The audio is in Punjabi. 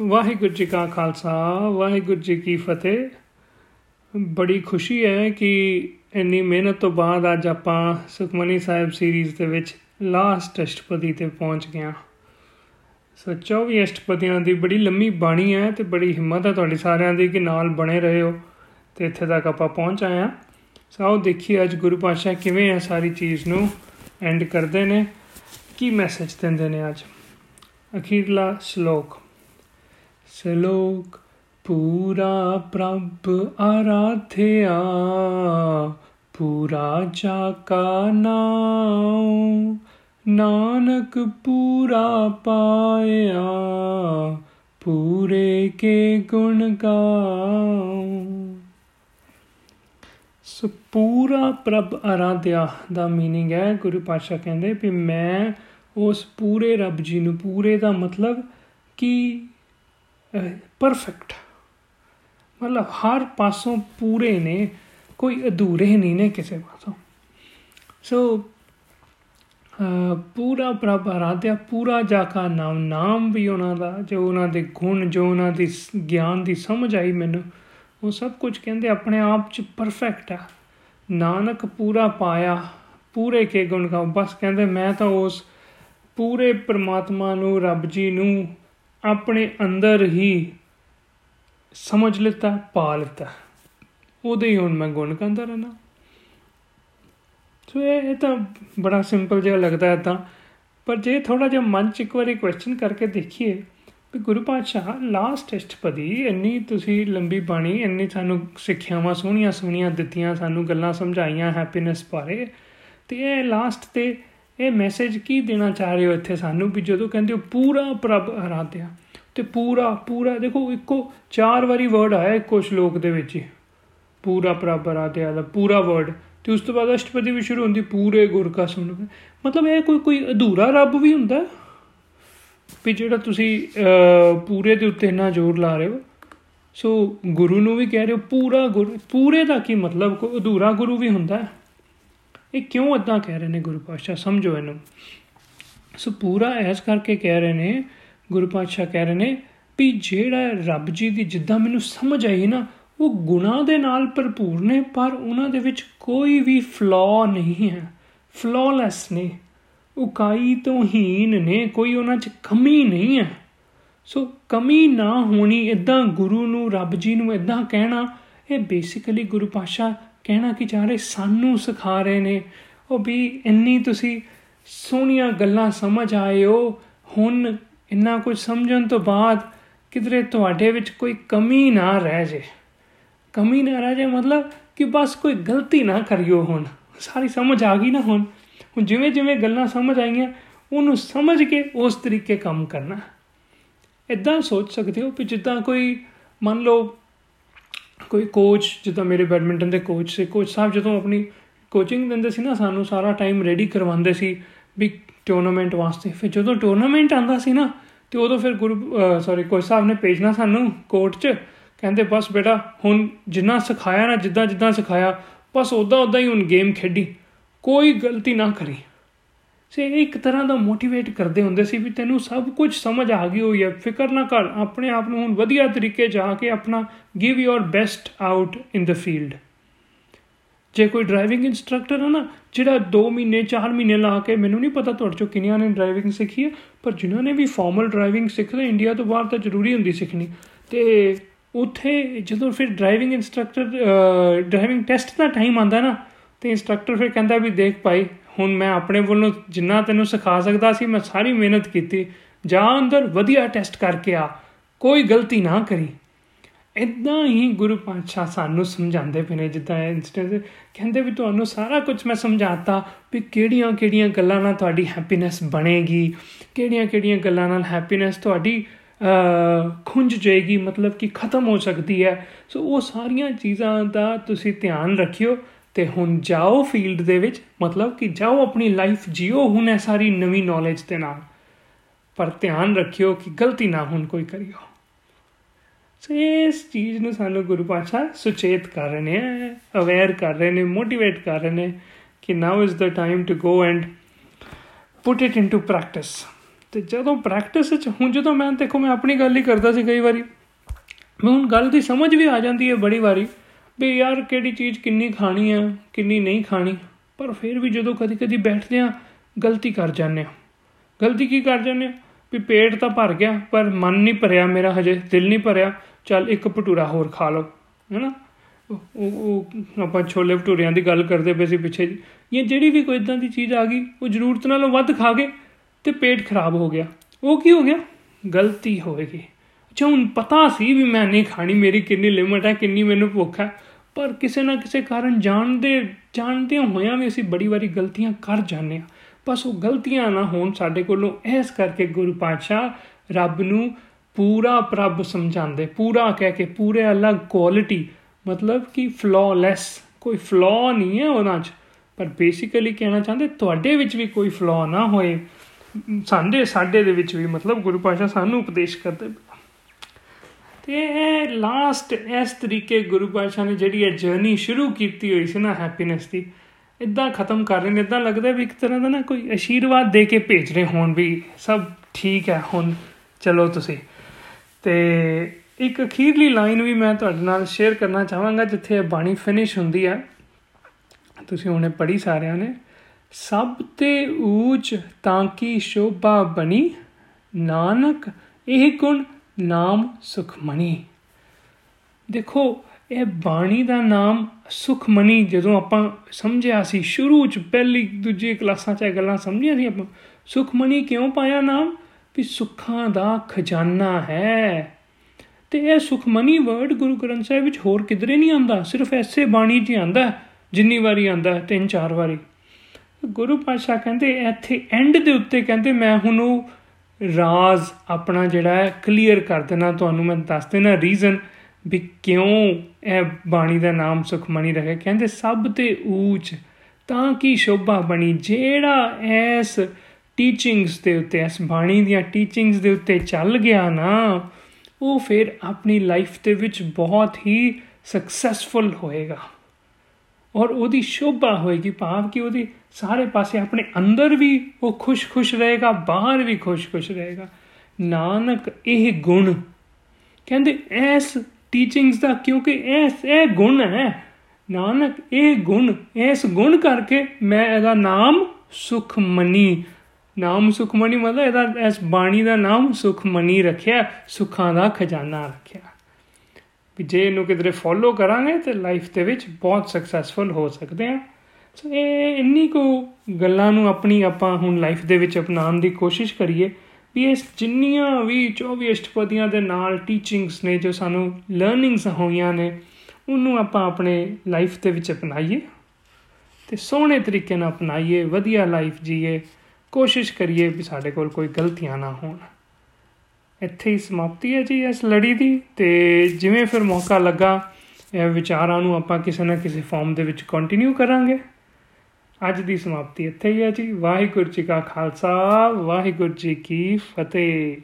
ਵਾਹਿਗੁਰੂ ਜੀ ਕਾ ਖਾਲਸਾ, ਵਾਹਿਗੁਰੂ ਜੀ ਕੀ ਫਤਿਹ। ਬੜੀ ਖੁਸ਼ੀ ਹੈ ਕਿ ਇੰਨੀ ਮਿਹਨਤ ਤੋਂ ਬਾਅਦ ਅੱਜ ਆਪਾਂ ਸੁਖਮਨੀ ਸਾਹਿਬ ਸੀਰੀਜ਼ ਦੇ ਵਿੱਚ ਲਾਸਟ ਅਸ਼ਟਪਦੀ ਤੇ ਪਹੁੰਚ ਗਏ ਹਾਂ। ਸੋ 24 ਅਸ਼ਟਪਦੀਆਂ ਦੀ ਬੜੀ ਲੰਮੀ ਬਾਣੀ ਹੈ ਤੇ ਬੜੀ ਹਿੰਮਤ ਹੈ ਤੁਹਾਡੀ ਸਾਰਿਆਂ ਦੀ ਕਿ ਨਾਲ ਬਣੇ ਰਹੇ ਹੋ ਤੇ ਇੱਥੇ ਤੱਕ ਆਪਾਂ ਪਹੁੰਚ ਆਏ ਹਾਂ। ਸੋ ਆਓ ਦੇਖੀਏ ਅੱਜ ਗੁਰੂ ਪਾਤਸ਼ਾਹ ਕਿਵੇਂ ਇਹ ਸਾਰੀ ਚੀਜ਼ ਨੂੰ ਐਂਡ ਕਰਦੇ ਨੇ, ਕੀ ਮੈਸੇਜ ਦਿੰਦੇ ਨੇ ਅੱਜ? ਅਖੀਰਲਾ ਸ਼ਲੋਕ। ਸ਼ਲੋਕ ਪੂਰਾ ਪ੍ਰਭ ਆਰਾਧਿਆ ਪੂਰਾ ਜਾ ਕਾ ਨਾਉ, ਨਾਨਕ ਪੂਰਾ ਪਾਇਆ, ਪੂਰੇ ਕੇ ਗੁਣ ਗਾਉ। ਸੋ ਪੂਰਾ ਪ੍ਰਭ ਆਰਾਧਿਆ ਦਾ ਮੀਨਿੰਗ ਹੈ, ਗੁਰੂ ਪਾਸ਼ਾ ਕਹਿੰਦੇ ਵੀ ਮੈਂ ਉਸ ਪੂਰੇ ਰੱਬ ਜੀ ਨੂੰ, ਪੂਰੇ ਦਾ ਮਤਲਬ ਕਿ ਪਰਫੈਕਟ ਮਤਲਬ ਹਰ ਪਾਸੋਂ ਪੂਰੇ ਨੇ, ਕੋਈ ਅਧੂਰੇ ਨਹੀਂ ਨੇ ਕਿਸੇ ਪਾਸੋਂ। ਸੋ ਪੂਰਾ ਪ੍ਰਭ ਆਰਾਧਿਆ ਪੂਰਾ ਜਾ ਕਾ ਨਾਮ ਨਾਮ ਵੀ ਉਹਨਾਂ ਦਾ, ਜੋ ਉਹਨਾਂ ਦੇ ਗੁਣ, ਜੋ ਉਹਨਾਂ ਦੀ ਗਿਆਨ ਦੀ ਸਮਝ ਆਈ ਮੈਨੂੰ, ਉਹ ਸਭ ਕੁਝ ਕਹਿੰਦੇ ਆਪਣੇ ਆਪ ਚ ਪਰਫੈਕਟ ਹੈ ਨਾਨਕ ਪੂਰਾ ਪਾਇਆ, ਪੂਰੇ ਕੇ ਗੁਣ ਗਾ ਬਸ ਕਹਿੰਦੇ ਮੈਂ ਤਾਂ ਉਸ ਪੂਰੇ ਪ੍ਰਮਾਤਮਾ ਨੂੰ, ਰੱਬ ਜੀ ਨੂੰ ਆਪਣੇ ਅੰਦਰ ਹੀ ਸਮਝ ਲਿੱਤਾ, ਪਾ ਲਿੱਤਾ। ਉਹਦੇ ਹੀ ਹੁਣ ਮੈਂ ਗੁਣ ਗਾਉਂਦਾ ਰਹਿਣਾ ਸੋ ਇਹ ਤਾਂ ਬੜਾ ਸਿੰਪਲ ਜਿਹਾ ਲੱਗਦਾ ਹੈ ਤਾਂ। ਪਰ ਜੇ ਥੋੜਾ ਜਿਹਾ ਮਨ ਚ ਇੱਕ ਵਾਰੀ ਕੁਐਸਚਨ ਕਰਕੇ ਦੇਖੀਏ, ਵੀ ਗੁਰੂ ਪਾਤਸ਼ਾਹ ਲਾਸਟ ਅਸ਼ਟਪਦੀ ਇੰਨੀ ਤੁਸੀਂ ਲੰਬੀ ਬਾਣੀ, ਇੰਨੀ ਸਾਨੂੰ ਸਿੱਖਿਆਵਾਂ ਸੋਹਣੀਆਂ ਸੋਹਣੀਆਂ ਦਿੱਤੀਆਂ, ਸਾਨੂੰ ਗੱਲਾਂ ਸਮਝਾਈਆਂ ਹੈਪੀਨੈਸ ਬਾਰੇ, ਤੇ ਇਹ ਲਾਸਟ ਤੇ ਇਹ ਮੈਸੇਜ ਕੀ ਦੇਣਾ ਚਾਹ ਰਹੇ ਹੋ ਇੱਥੇ ਸਾਨੂੰ? ਵੀ ਜਦੋਂ ਕਹਿੰਦੇ ਹੋ ਪੂਰਾ ਪ੍ਰਭ ਆਰਾਧਿਆ ਤੇ ਪੂਰਾ ਪੂਰਾ, ਦੇਖੋ ਇੱਕੋ, ਚਾਰ ਵਾਰੀ ਵਰਡ ਆਇਆ ਇੱਕੋ ਸ਼ਲੋਕ ਦੇ ਵਿੱਚ ਪੂਰਾ ਪ੍ਰਭ ਆਰਾਧਿਆ ਦਾ ਪੂਰਾ ਵਰਡ ਤੇ ਉਸ ਤੋਂ ਬਾਅਦ ਅਸ਼ਟਪਦੀ ਵੀ ਸ਼ੁਰੂ ਹੁੰਦੀ, ਪੂਰੇ ਗੁਰ ਕਾ ਸੁਣ ਮਤਲਬ ਇਹ ਕੋਈ ਕੋਈ ਅਧੂਰਾ ਰੱਬ ਵੀ ਹੁੰਦਾ? ਵੀ ਜਿਹੜਾ ਤੁਸੀਂ ਪੂਰੇ ਦੇ ਉੱਤੇ ਇੰਨਾ ਜ਼ੋਰ ਲਾ ਰਹੇ ਹੋ। ਸੋ ਗੁਰੂ ਨੂੰ ਵੀ ਕਹਿ ਰਹੇ ਹੋ ਪੂਰਾ ਗੁਰੂ, ਪੂਰੇ ਦਾ ਕੀ ਮਤਲਬ? ਕੋਈ ਅਧੂਰਾ ਗੁਰੂ ਵੀ ਹੁੰਦਾ? ਇਹ ਕਿਉਂ ਇਦਾਂ ਕਹਿ ਰਹੇ ਨੇ ਗੁਰੂ ਪਾਤਸ਼ਾਹ? ਸਮਝੋ ਇਹਨੂੰ। ਸੋ ਪੂਰਾ ਐਸ ਕਰਕੇ ਕਹਿ ਰਹੇ ਨੇ, ਗੁਰੂ ਪਾਤਸ਼ਾਹ ਕਹਿ ਰਹੇ ਨੇ ਵੀ ਜਿਹੜਾ ਰੱਬ ਜੀ ਦੀ ਜਿੱਦਾਂ ਮੈਨੂੰ ਸਮਝ ਆਈ ਨਾ, ਉਹ ਗੁਣਾ ਦੇ ਨਾਲ ਭਰਪੂਰ ਨੇ, ਪਰ ਉਹਨਾਂ ਦੇ ਵਿੱਚ ਕੋਈ ਵੀ ਫਲੋ ਨਹੀਂ ਹੈ। ਫਲੋਲੈਸ ਨੇ। ਉਕਾਈ ਤੋਂ ਹੀਨ ਨੇ, ਕੋਈ ਉਹਨਾਂ 'ਚ ਕਮੀ ਨਹੀਂ ਹੈ। ਸੋ ਕਮੀ ਨਾ ਹੋਣੀ ਇਦਾਂ ਗੁਰੂ ਨੂੰ, ਰੱਬ ਜੀ ਨੂੰ ਇਦਾਂ ਕਹਿਣਾ, ਇਹ ਬੇਸਿਕਲੀ ਗੁਰੂ ਪਾਸ਼ਾ ਕਹਿਣਾ ਕਿ ਚਾਰੇ ਸਾਨੂੰ ਸਿਖਾ ਰਹੇ ਨੇ। ਉਹ ਵੀ ਇੰਨੀ ਤੁਸੀਂ ਸੋਹਣੀਆਂ ਗੱਲਾਂ ਸਮਝ ਆਏ ਹੋ। ਹੁਣ ਇੰਨਾ ਕੁਝ ਸਮਝਣ ਤੋਂ ਬਾਅਦ ਕਿਧਰੇ ਤੁਹਾਡੇ ਵਿੱਚ ਕੋਈ ਕਮੀ ਨਾ ਰਹਿ ਜੇ। ਕਮੀ ਨਾ ਰਹਿ ਜੇ ਮਤਲਬ ਕਿ ਬਸ ਕੋਈ ਗਲਤੀ ਨਾ ਕਰਿਓ ਹੁਣ। ਸਾਰੀ ਸਮਝ ਆ ਗਈ ਨਾ ਹੁਣ। ਹੁਣ ਜਿਵੇਂ ਜਿਵੇਂ ਗੱਲਾਂ ਸਮਝ ਆਈਆਂ, ਉਹਨੂੰ ਸਮਝ ਕੇ ਉਸ ਤਰੀਕੇ ਕੰਮ ਕਰਨਾ। ਇਦਾਂ ਸੋਚ ਸਕਦੇ ਹੋ ਕਿ ਜਿੱਦਾਂ ਕੋਈ ਮੰਨ ਲਓ ਕੋਈ ਕੋਚ ਜਿੱਦਾਂ ਮੇਰੇ ਬੈਡਮਿੰਟਨ ਦੇ ਕੋਚ ਸੀ ਕੋਚ ਸਾਹਿਬ ਜਦੋਂ ਆਪਣੀ ਕੋਚਿੰਗ ਦਿੰਦੇ ਸੀ ਨਾ, ਸਾਨੂੰ ਸਾਰਾ ਟਾਈਮ ਰੈਡੀ ਕਰਵਾਉਂਦੇ ਸੀ ਵੀ ਟੂਰਨਾਮੈਂਟ ਵਾਸਤੇ। ਫਿਰ ਜਦੋਂ ਟੂਰਨਾਮੈਂਟ ਆਂਦਾ ਸੀ ਨਾ, ਤੇ ਉਦੋਂ ਫਿਰ ਗੁਰੂ ਸੌਰੀ ਕੋਚ ਸਾਹਿਬ ਨੇ ਭੇਜਣਾ ਸਾਨੂੰ ਕੋਰਟ 'ਚ। ਕਹਿੰਦੇ, ਬਸ ਬੇਟਾ, ਹੁਣ ਜਿੰਨਾ ਸਿਖਾਇਆ ਨਾ ਜਿੱਦਾਂ ਜਿੱਦਾਂ ਸਿਖਾਇਆ, ਬਸ ਉਦਾਂ ਉਦਾਂ ਹੀ ਹੁਣ ਗੇਮ ਖੇਡੀ। ਕੋਈ ਗਲਤੀ ਨਾ ਕਰੀ। ਸੇ ਇੱਕ ਤਰ੍ਹਾਂ ਦਾ ਮੋਟੀਵੇਟ ਕਰਦੇ ਹੁੰਦੇ ਸੀ ਵੀ ਤੈਨੂੰ ਸਭ ਕੁਝ ਸਮਝ ਆ ਗਈ ਹੋਈ ਹੈ ਫਿਕਰ ਨਾ ਕਰ, ਆਪਣੇ ਆਪ ਨੂੰ ਹੁਣ ਵਧੀਆ ਤਰੀਕੇ ਜਾ ਕੇ ਆਪਣਾ give your best out in the field ਜੇ ਕੋਈ ਡਰਾਈਵਿੰਗ ਇਨਸਟ੍ਰਕਟਰ ਹੈ ਨਾ, ਜਿਹੜਾ 2 ਮਹੀਨੇ 4 ਮਹੀਨੇ ਲਾ ਕੇ ਮੈਨੂੰ ਨਹੀਂ ਪਤਾ ਤੁਹਾਡੇ ਚੋਂ ਕਿੰਨੀਆਂ ਨੇ ਡਰਾਈਵਿੰਗ ਸਿੱਖੀ ਹੈ ਪਰ ਜਿਨ੍ਹਾਂ ਨੇ ਵੀ ਫਾਰਮਲ ਡਰਾਈਵਿੰਗ ਸਿੱਖਦੇ ਇੰਡੀਆ ਤੋਂ ਬਾਹਰ ਤਾਂ ਜ਼ਰੂਰੀ ਹੁੰਦੀ ਸਿੱਖਣੀ। ਤੇ ਉੱਥੇ ਜਦੋਂ ਫਿਰ ਡਰਾਈਵਿੰਗ ਇਨਸਟ੍ਰਕਟਰ ਡਰਾਈਵਿੰਗ ਟੈਸਟ ਦਾ ਟਾਈਮ ਆਂਦਾ ਨਾ, ਤੇ ਇਨਸਟ੍ਰਕਟਰ ਫਿਰ ਕਹਿੰਦਾ ਵੀ ਦੇਖ ਭਾਈ ਹੁਣ ਮੈਂ ਆਪਣੇ ਵੱਲੋਂ ਜਿੰਨਾ ਤੈਨੂੰ ਸਿਖਾ ਸਕਦਾ ਸੀ, ਮੈਂ ਸਾਰੀ ਮਿਹਨਤ ਕੀਤੀ। ਜਾ ਅੰਦਰ ਵਧੀਆ ਟੈਸਟ ਕਰਕੇ ਆ, ਕੋਈ ਗਲਤੀ ਨਾ ਕਰੀ। ਇਦਾਂ ਹੀ ਗੁਰੂ ਪਾਤਸ਼ਾਹ ਸਾਨੂੰ ਸਮਝਾਉਂਦੇ ਪਏ ਨੇ, ਜਿੱਦਾਂ ਇਨਸਟੈਂਸ ਕਹਿੰਦੇ ਵੀ ਤੁਹਾਨੂੰ ਸਾਰਾ ਕੁਝ ਮੈਂ ਸਮਝਾਤਾ ਵੀ ਕਿਹੜੀਆਂ ਕਿਹੜੀਆਂ ਗੱਲਾਂ ਨਾਲ ਤੁਹਾਡੀ ਹੈਪੀਨੈਸ ਬਣੇਗੀ ਕਿਹੜੀਆਂ ਕਿਹੜੀਆਂ ਗੱਲਾਂ ਨਾਲ ਹੈਪੀਨੈਸ ਤੁਹਾਡੀ ਖੁੰਝ ਜਾਏਗੀ, ਮਤਲਬ ਕਿ ਖਤਮ ਹੋ ਸਕਦੀ ਹੈ। ਸੋ ਉਹ ਸਾਰੀਆਂ ਚੀਜ਼ਾਂ ਦਾ ਤੁਸੀਂ ਧਿਆਨ ਰੱਖਿਓ। ਤੇ ਹੁਣ ਜਾਓ ਫੀਲਡ ਦੇ ਵਿੱਚ, ਮਤਲਬ ਕਿ ਜਾਓ ਆਪਣੀ ਲਾਈਫ ਜਿਓ ਹੁਣ ਇਹ ਸਾਰੀ ਨਵੀਂ ਨੌਲੇਜ ਦੇ ਨਾਲ। ਪਰ ਧਿਆਨ ਰੱਖਿਓ ਕਿ ਗਲਤੀ ਨਾ ਹੁਣ ਕੋਈ ਕਰਿਓ। ਸੋ ਇਸ ਚੀਜ਼ ਨੂੰ ਸਾਨੂੰ ਗੁਰੂ ਪਾਤਸ਼ਾਹ ਸੁਚੇਤ ਕਰ ਰਹੇ ਨੇ ਅਵੇਅਰ ਕਰ ਰਹੇ ਨੇ ਮੋਟੀਵੇਟ ਕਰ ਰਹੇ ਨੇ ਕਿ now is the time to go and put it into practice ਤੇ ਜਦੋਂ ਪ੍ਰੈਕਟਿਸ ਵਿੱਚ ਹੁਣ ਜਦੋਂ ਮੈਂ, ਦੇਖੋ ਮੈਂ ਆਪਣੀ ਗੱਲ ਹੀ ਕਰਦਾ ਸੀ ਕਈ ਵਾਰੀ ਮੈਂ ਹੁਣ ਗੱਲ ਦੀ ਸਮਝ ਵੀ ਆ ਜਾਂਦੀ ਹੈ ਬੜੀ ਵਾਰੀ। ਵੀ ਯਾਰ ਕਿਹੜੀ ਚੀਜ਼ ਕਿੰਨੀ ਖਾਣੀ ਆ, ਕਿੰਨੀ ਨਹੀਂ ਖਾਣੀ। ਪਰ ਫਿਰ ਵੀ ਜਦੋਂ ਕਦੀ ਕਦੀ ਬੈਠਦੇ ਆ ਗਲਤੀ ਕਰ ਜਾਂਦੇ ਆ ਗਲਤੀ ਕੀ ਕਰ ਜਾਂਦੇ ਆ ਵੀ ਪੇਟ ਤਾਂ ਭਰ ਗਿਆ, ਪਰ ਮਨ ਨਹੀਂ ਭਰਿਆ ਮੇਰਾ ਹਜੇ, ਦਿਲ ਨਹੀਂ ਭਰਿਆ। ਚੱਲ ਇੱਕ ਭਟੂਰਾ ਹੋਰ ਖਾ ਲਓ, ਹੈਨਾ? ਉਹ ਉਹ ਆਪਾਂ ਛੋਲੇ ਭਟੂਰਿਆਂ ਦੀ ਗੱਲ ਕਰਦੇ ਪਏ ਸੀ ਪਿੱਛੇ ਜੀ। ਇਹ ਜਿਹੜੀ ਵੀ ਕੋਈ ਇਦਾਂ ਦੀ ਚੀਜ਼ ਆ ਗਈ, ਉਹ ਜ਼ਰੂਰਤ ਨਾਲੋਂ ਵੱਧ ਖਾ ਗਏ ਤੇ ਪੇਟ ਖਰਾਬ ਹੋ ਗਿਆ। ਉਹ ਕੀ ਹੋ ਗਿਆ? ਗਲਤੀ ਹੋਏਗੀ। ਅੱਛਾ ਹੁਣ ਪਤਾ ਸੀ ਵੀ ਮੈਂ ਨਹੀਂ ਖਾਣੀ, ਮੇਰੀ ਕਿੰਨੀ ਲਿਮਟ ਹੈ, ਕਿੰਨੀ ਮੈਨੂੰ ਭੁੱਖ ਹੈ। ਪਰ ਕਿਸੇ ਨਾ ਕਿਸੇ ਕਾਰਨ ਜਾਣਦੇ ਜਾਣਦੇ ਹੋਇਆਂ ਵੀ ਅਸੀਂ ਬੜੀ ਵਾਰੀ ਗਲਤੀਆਂ ਕਰ ਜਾਂਦੇ ਆ ਬਸ ਉਹ ਗਲਤੀਆਂ ਨਾ ਹੋਣ ਸਾਡੇ ਕੋਲੋਂ, ਇਸ ਕਰਕੇ ਗੁਰੂ ਪਾਤਸ਼ਾਹ ਰੱਬ ਨੂੰ ਪੂਰਾ ਪ੍ਰਭ ਸਮਝਾਉਂਦੇ, ਪੂਰਾ ਕਹਿ ਕੇ, ਪੂਰੇ ਅਲੱਗ ਕੁਆਲਿਟੀ ਮਤਲਬ ਕਿ ਫਲॉलेस ਕੋਈ ਫਲॉ ਨਹੀਂ ਹੈ ਉਹਨਾਂ 'ਚ। ਪਰ ਬੇਸਿਕਲੀ ਕਹਿਣਾ ਚਾਹੁੰਦੇ, ਤੁਹਾਡੇ ਵਿੱਚ ਵੀ ਕੋਈ ਫਲॉ ਨਾ ਹੋਏ। ਸਾਡੇ ਸਾਡੇ ਦੇ ਵਿੱਚ ਵੀ ਮਤਲਬ ਗੁਰੂ ਪਾਸ਼ਾ ਸਾਨੂੰ ਉਪਦੇਸ਼ ਕਰਦੇ। ਤੇ ਇਹ ਲਾਸਟ ਇਸ ਤਰੀਕੇ ਗੁਰੂ ਪਾਸ਼ਾ ਨੇ ਜਿਹੜੀ ਇਹ ਜਰਨੀ ਸ਼ੁਰੂ ਕੀਤੀ ਹੋਈ ਸੀ ਨਾ ਹੈਪੀਨੈਸ ਦੀ ਇਦਾਂ ਖਤਮ ਕਰ ਰਹੇ ਨੇ ਇਦਾਂ ਲੱਗਦਾ ਵੀ ਇੱਕ ਤਰ੍ਹਾਂ ਦਾ ਨਾ ਕੋਈ ਅਸ਼ੀਰਵਾਦ ਦੇ ਕੇ ਭੇਜ ਰਹੇ ਹੋਣ ਵੀ ਸਭ ਠੀਕ ਹੈ, ਹੁਣ ਚਲੋ ਤੁਸੀਂ। ਤੇ ਇੱਕ ਅਖੀਰਲੀ ਲਾਈਨ ਵੀ ਮੈਂ ਤੁਹਾਡੇ ਨਾਲ ਸ਼ੇਅਰ ਕਰਨਾ ਚਾਹਾਂਗਾ, ਜਿੱਥੇ ਇਹ ਬਾਣੀ ਫਿਨਿਸ਼ ਹੁੰਦੀ ਹੈ। ਤੁਸੀਂ ਉਹਨੇ ਪੜ੍ਹੀ ਸਾਰਿਆਂ ਨੇ, ਸਭ ਤੇ ਊਚ ਤਾਂ ਕੀ ਸ਼ੋਭਾ ਬਣੀ, ਨਾਨਕ ਇਹ ਗੁਣ ਨਾਮ ਸੁਖਮਣੀ ਦੇਖੋ, ਇਹ ਬਾਣੀ ਦਾ ਨਾਮ ਸੁਖਮਣੀ ਜਦੋਂ ਆਪਾਂ ਸਮਝਿਆ ਸੀ, ਸ਼ੁਰੂ ਚ ਪਹਿਲੀ ਦੂਜੀ ਕਲਾਸਾਂ ਚ ਇਹ ਗੱਲਾਂ ਸਮਝੀਆਂ ਸੀ ਆਪਾਂ ਸੁਖਮਣੀ ਕਿਉਂ ਪਾਇਆ ਨਾਮ? ਵੀ ਸੁੱਖਾਂ ਦਾ ਖਜ਼ਾਨਾ ਹੈ। ਤੇ ਇਹ ਸੁਖਮਨੀ ਵਰਡ ਗੁਰੂ ਗ੍ਰੰਥ ਸਾਹਿਬ ਵਿੱਚ ਹੋਰ ਕਿਧਰੇ ਨਹੀਂ ਆਂਦਾ ਸਿਰਫ ਐਸੇ ਬਾਣੀ 'ਚ ਆਂਦਾ ਜਿੰਨੀ ਵਾਰੀ ਆਂਦਾ ਤਿੰਨ ਚਾਰ ਵਾਰੀ। ਗੁਰੂ ਪਾਤਸ਼ਾਹ ਕਹਿੰਦੇ, ਇੱਥੇ ਐਂਡ ਦੇ ਉੱਤੇ ਕਹਿੰਦੇ, ਮੈਂ ਹੁਣ ਉਹ ਰਾਜ਼ ਆਪਣਾ ਜਿਹੜਾ ਹੈ ਕਲੀਅਰ ਕਰ ਦੇਣਾ, ਤੁਹਾਨੂੰ ਮੈਂ ਦੱਸ ਦੇਣਾ ਰੀਜ਼ਨ ਵੀ ਕਿਉਂ ਇਹ ਬਾਣੀ ਦਾ ਨਾਮ ਸੁਖਮਨੀ ਰੱਖਿਆ। ਕਹਿੰਦੇ ਸਭ ਤੇ ਉੱਚ ਤਾਂ ਕੀ ਸ਼ੋਭਾ ਬਣੀ? ਜਿਹੜਾ ਐਸ ਟੀਚਿੰਗਸ ਦੇ ਉੱਤੇ, ਇਸ ਬਾਣੀ ਦੀਆਂ ਟੀਚਿੰਗਸ ਦੇ ਉੱਤੇ ਚੱਲ ਗਿਆ ਨਾ, ਉਹ ਫਿਰ ਆਪਣੀ ਲਾਈਫ ਦੇ ਵਿੱਚ ਬਹੁਤ ਹੀ ਸਕਸੈਸਫੁਲ ਹੋਏਗਾ। ਔਰ ਉਹਦੀ ਸ਼ੋਭਾ ਹੋਏਗੀ। ਭਾਵ ਕਿ ਉਹਦੀ ਸਾਰੇ ਪਾਸੇ ਆਪਣੇ ਅੰਦਰ ਵੀ ਉਹ ਖੁਸ਼-ਖੁਸ਼ ਰਹੇਗਾ, ਬਾਹਰ ਵੀ ਖੁਸ਼-ਖੁਸ਼ ਰਹੇਗਾ। ਨਾਨਕ ਇਹ ਗੁਣ। ਕਹਿੰਦੇ, ਐਸ ਟੀਚਿੰਗਸ ਦਾ ਕਿਉਂਕਿ ਐਸ, ਇਹ ਗੁਣ ਹੈ। ਨਾਨਕ ਇਹ ਗੁਣ ਇਸ ਗੁਣ ਕਰਕੇ ਮੈਂ ਇਹਦਾ ਨਾਮ ਸੁਖਮਨੀ ਨਾਮ ਸੁਖਮਨੀ ਮਤਲਬ ਇਹਦਾ, ਇਸ ਬਾਣੀ ਦਾ ਨਾਮ ਸੁਖਮਨੀ ਰੱਖਿਆ, ਸੁੱਖਾਂ ਦਾ ਖਜ਼ਾਨਾ ਰੱਖਿਆ। ਵੀ ਜੇ ਇਹਨੂੰ ਕਿਧਰੇ ਫੋਲੋ ਕਰਾਂਗੇ ਤੇ ਲਾਈਫ ਦੇ ਵਿੱਚ ਬਹੁਤ ਸਕਸੈਸਫੁਲ ਹੋ ਸਕਦੇ ਆ ਸੋ ਇਹ ਇੰਨੀ ਕੋ ਗੱਲਾਂ ਨੂੰ ਆਪਣੀ ਆਪਾਂ ਹੁਣ ਲਾਈਫ ਦੇ ਵਿੱਚ ਅਪਣਾਉਣ ਦੀ ਕੋਸ਼ਿਸ਼ ਕਰੀਏ ਵੀ ਇਸ ਜਿੰਨੀਆਂ ਵੀ 24 ਅਸ਼ਟਪਦੀਆਂ ਦੇ ਨਾਲ ਟੀਚਿੰਗਸ ਨੇ ਜੋ ਸਾਨੂੰ ਲਰਨਿੰਗਸ ਹੋਈਆਂ ਨੇ, ਉਹਨੂੰ ਆਪਾਂ ਆਪਣੇ ਲਾਈਫ ਦੇ ਵਿੱਚ ਅਪਣਾਈਏ ਤੇ ਸੋਹਣੇ ਤਰੀਕੇ ਨਾਲ ਅਪਣਾਈਏ, ਵਧੀਆ ਲਾਈਫ ਜੀਏ, ਕੋਸ਼ਿਸ਼ ਕਰੀਏ ਵੀ ਸਾਡੇ ਕੋਲ ਕੋਈ ਗਲਤੀਆਂ ਨਾ ਹੋਣ। ਇੱਥੇ ਹੀ ਸਮਾਪਤੀ ਹੈ ਜੀ ਇਸ ਲੜੀ ਦੀ ਤੇ ਜਿਵੇਂ ਫਿਰ ਮੌਕਾ ਲੱਗਾ, ਇਹ ਵਿਚਾਰਾਂ ਨੂੰ ਆਪਾਂ ਕਿਸੇ ਨਾ ਕਿਸੇ ਫਾਰਮ ਦੇ ਵਿੱਚ ਕੰਟੀਨਿਊ ਕਰਾਂਗੇ। ਅੱਜ ਦੀ ਸਮਾਪਤੀ ਇੱਥੇ ਹੀ ਹੈ ਜੀ। ਵਾਹਿਗੁਰੂ ਜੀ ਕਾ ਖਾਲਸਾ, ਵਾਹਿਗੁਰੂ ਜੀ ਕੀ ਫਤਿਹ।